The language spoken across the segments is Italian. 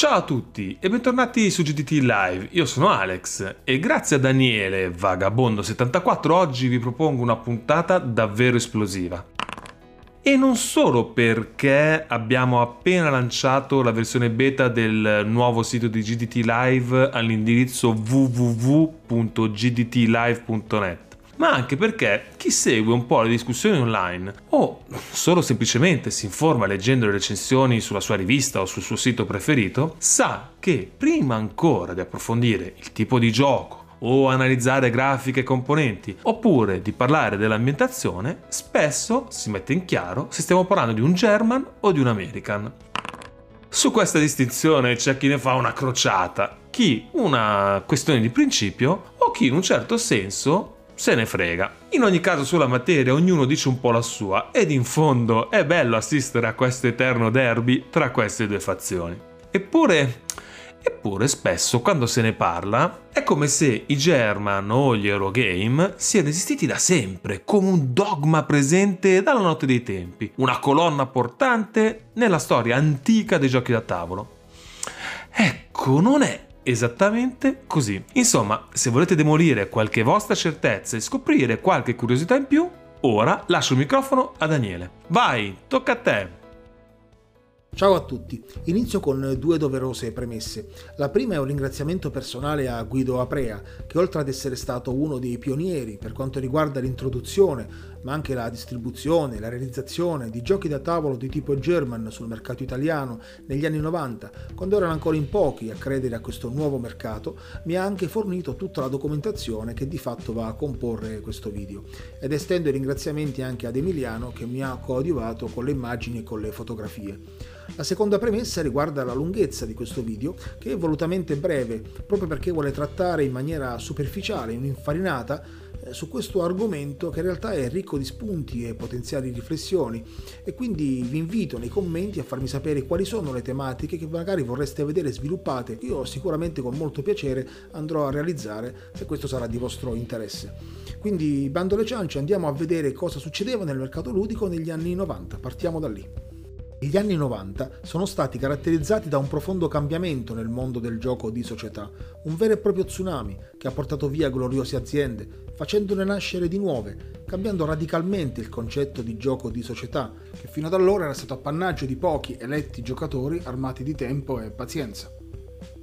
Ciao a tutti e bentornati su GTT Live, io sono Alex e grazie a Daniele Vagabondo74 oggi vi propongo una puntata davvero esplosiva. E non solo perché abbiamo appena lanciato la versione beta del nuovo sito di GDT Live all'indirizzo www.gdtlive.net ma anche perché chi segue un po' le discussioni online o solo semplicemente si informa leggendo le recensioni sulla sua rivista o sul suo sito preferito, sa che prima ancora di approfondire il tipo di gioco o analizzare grafiche e componenti, oppure di parlare dell'ambientazione, spesso si mette in chiaro se stiamo parlando di un German o di un American. Su questa distinzione c'è chi ne fa una crociata, chi una questione di principio o chi in un certo senso se ne frega. In ogni caso sulla materia ognuno dice un po' la sua ed in fondo è bello assistere a questo eterno derby tra queste due fazioni. Eppure, eppure spesso quando se ne parla è come se i German o gli Eurogame siano esistiti da sempre, come un dogma presente dalla notte dei tempi, una colonna portante nella storia antica dei giochi da tavolo. Ecco, non è esattamente così. Insomma, se volete demolire qualche vostra certezza e scoprire qualche curiosità in più, ora lascio il microfono a Daniele. Vai, tocca a te! Ciao a tutti, inizio con due doverose premesse. La prima è un ringraziamento personale a Guido Aprea, che oltre ad essere stato uno dei pionieri per quanto riguarda l'introduzione, ma anche la distribuzione, la realizzazione di giochi da tavolo di tipo German sul mercato italiano negli anni 90, quando erano ancora in pochi a credere a questo nuovo mercato, mi ha anche fornito tutta la documentazione che di fatto va a comporre questo video. Ed estendo i ringraziamenti anche ad Emiliano che mi ha coadiuvato con le immagini e con le fotografie. La seconda premessa riguarda la lunghezza di questo video, che è volutamente breve, proprio perché vuole trattare in maniera superficiale, un'infarinata, su questo argomento che in realtà è ricco di spunti e potenziali riflessioni e quindi vi invito nei commenti a farmi sapere quali sono le tematiche che magari vorreste vedere sviluppate. Io sicuramente con molto piacere andrò a realizzare se questo sarà di vostro interesse. Quindi bando le ciance andiamo a vedere cosa succedeva nel mercato ludico negli anni 90. Partiamo da lì. Gli anni 90 sono stati caratterizzati da un profondo cambiamento nel mondo del gioco di società, un vero e proprio tsunami che ha portato via gloriose aziende, facendone nascere di nuove, cambiando radicalmente il concetto di gioco di società, che fino ad allora era stato appannaggio di pochi eletti giocatori armati di tempo e pazienza.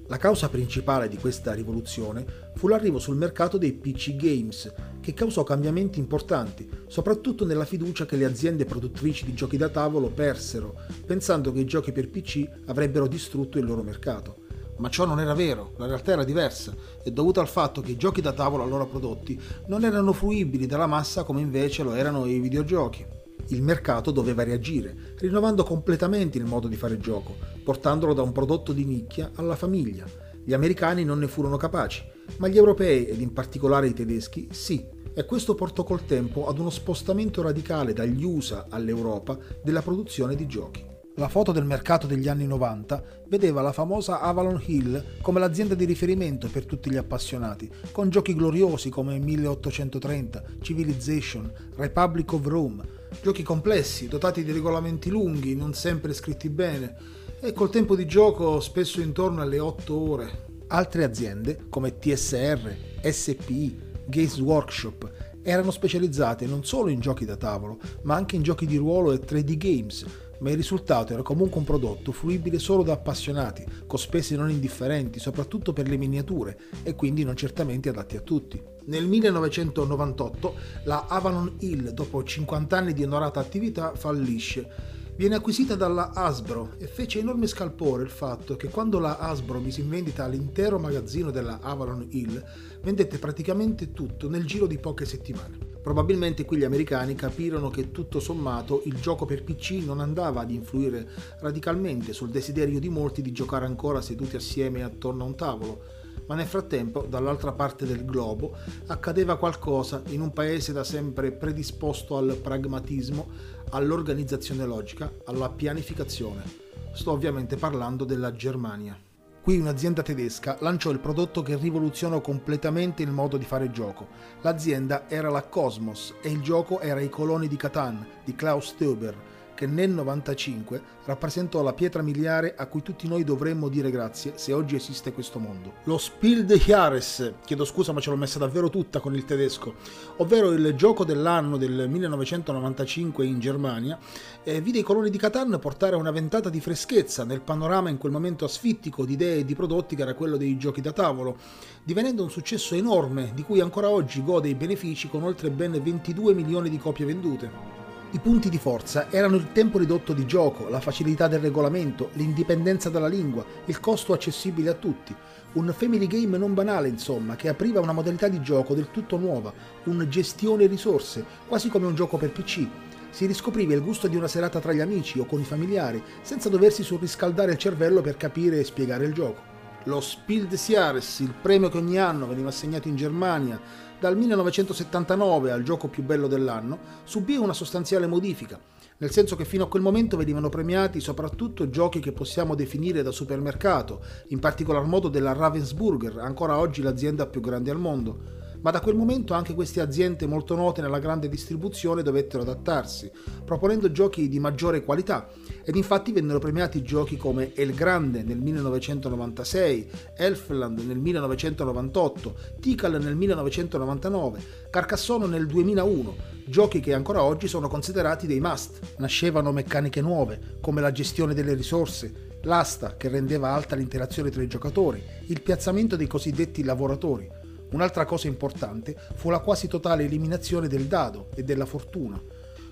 La causa principale di questa rivoluzione fu l'arrivo sul mercato dei PC Games, che causò cambiamenti importanti, soprattutto nella fiducia che le aziende produttrici di giochi da tavolo persero, pensando che i giochi per PC avrebbero distrutto il loro mercato. Ma ciò non era vero, la realtà era diversa, e dovuta al fatto che i giochi da tavolo allora prodotti non erano fruibili dalla massa come invece lo erano i videogiochi il mercato doveva reagire, rinnovando completamente il modo di fare gioco, portandolo da un prodotto di nicchia alla famiglia. Gli americani non ne furono capaci, ma gli europei ed in particolare i tedeschi sì, e questo portò col tempo ad uno spostamento radicale dagli USA all'Europa della produzione di giochi. La foto del mercato degli anni 90 vedeva la famosa Avalon Hill come l'azienda di riferimento per tutti gli appassionati, con giochi gloriosi come 1830, Civilization, Republic of Rome, Giochi complessi, dotati di regolamenti lunghi, non sempre scritti bene e col tempo di gioco spesso intorno alle 8 ore. Altre aziende, come TSR, SPI, Games Workshop, erano specializzate non solo in giochi da tavolo, ma anche in giochi di ruolo e 3D games, ma il risultato era comunque un prodotto fruibile solo da appassionati, con spese non indifferenti, soprattutto per le miniature, e quindi non certamente adatti a tutti. Nel 1998 la Avalon Hill, dopo 50 anni di onorata attività, fallisce. Viene acquisita dalla Hasbro e fece enorme scalpore il fatto che quando la Hasbro mise in vendita l'intero magazzino della Avalon Hill, vendette praticamente tutto nel giro di poche settimane. Probabilmente qui gli americani capirono che tutto sommato il gioco per PC non andava ad influire radicalmente sul desiderio di molti di giocare ancora seduti assieme attorno a un tavolo, ma nel frattempo dall'altra parte del globo accadeva qualcosa in un paese da sempre predisposto al pragmatismo, all'organizzazione logica, alla pianificazione. Sto ovviamente parlando della Germania. Qui un'azienda tedesca lanciò il prodotto che rivoluzionò completamente il modo di fare gioco. L'azienda era la Cosmos e il gioco era I coloni di Catan di Klaus Teuber, che nel 95 rappresentò la pietra miliare a cui tutti noi dovremmo dire grazie se oggi esiste questo mondo. Lo Spiel des Jahres, chiedo scusa ma ce l'ho messa davvero tutta con il tedesco, ovvero il gioco dell'anno del 1995 in Germania, eh, vide i coloni di Catan portare una ventata di freschezza nel panorama in quel momento asfittico di idee e di prodotti che era quello dei giochi da tavolo, divenendo un successo enorme di cui ancora oggi gode i benefici con oltre ben 22 milioni di copie vendute. I punti di forza erano il tempo ridotto di gioco, la facilità del regolamento, l'indipendenza dalla lingua, il costo accessibile a tutti. Un family game non banale, insomma, che apriva una modalità di gioco del tutto nuova, un gestione risorse, quasi come un gioco per PC. Si riscopriva il gusto di una serata tra gli amici o con i familiari, senza doversi surriscaldare il cervello per capire e spiegare il gioco. Lo Spiel des Jahres, il premio che ogni anno veniva assegnato in Germania, dal 1979 al gioco più bello dell'anno, subì una sostanziale modifica, nel senso che fino a quel momento venivano premiati soprattutto giochi che possiamo definire da supermercato, in particolar modo della Ravensburger, ancora oggi l'azienda più grande al mondo ma da quel momento anche queste aziende molto note nella grande distribuzione dovettero adattarsi, proponendo giochi di maggiore qualità ed infatti vennero premiati giochi come El Grande nel 1996, Elfland nel 1998, Tikal nel 1999, Carcassonne nel 2001, giochi che ancora oggi sono considerati dei must. Nascevano meccaniche nuove, come la gestione delle risorse, l'asta che rendeva alta l'interazione tra i giocatori, il piazzamento dei cosiddetti lavoratori, Un'altra cosa importante fu la quasi totale eliminazione del dado e della fortuna,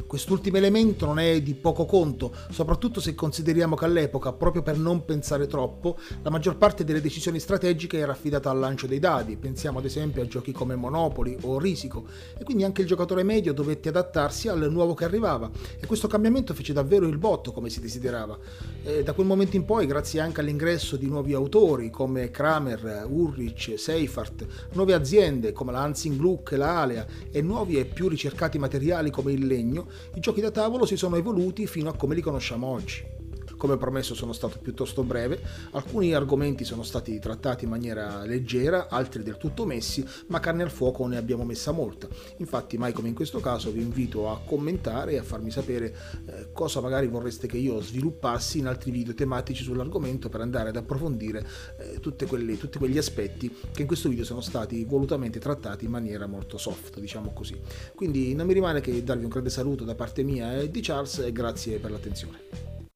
Quest'ultimo elemento non è di poco conto, soprattutto se consideriamo che all'epoca, proprio per non pensare troppo, la maggior parte delle decisioni strategiche era affidata al lancio dei dadi, pensiamo ad esempio a giochi come Monopoli o Risico, e quindi anche il giocatore medio dovette adattarsi al nuovo che arrivava, e questo cambiamento fece davvero il botto come si desiderava. E da quel momento in poi, grazie anche all'ingresso di nuovi autori come Kramer, Ulrich, Seifert, nuove aziende come la Hansing Gluck la Alea, e nuovi e più ricercati materiali come il legno, i giochi da tavolo si sono evoluti fino a come li conosciamo oggi. Come promesso sono stato piuttosto breve, alcuni argomenti sono stati trattati in maniera leggera, altri del tutto messi, ma carne al fuoco ne abbiamo messa molta. Infatti, mai come in questo caso, vi invito a commentare e a farmi sapere eh, cosa magari vorreste che io sviluppassi in altri video tematici sull'argomento per andare ad approfondire eh, quelle, tutti quegli aspetti che in questo video sono stati volutamente trattati in maniera molto soft, diciamo così. Quindi non mi rimane che darvi un grande saluto da parte mia e di Charles e grazie per l'attenzione.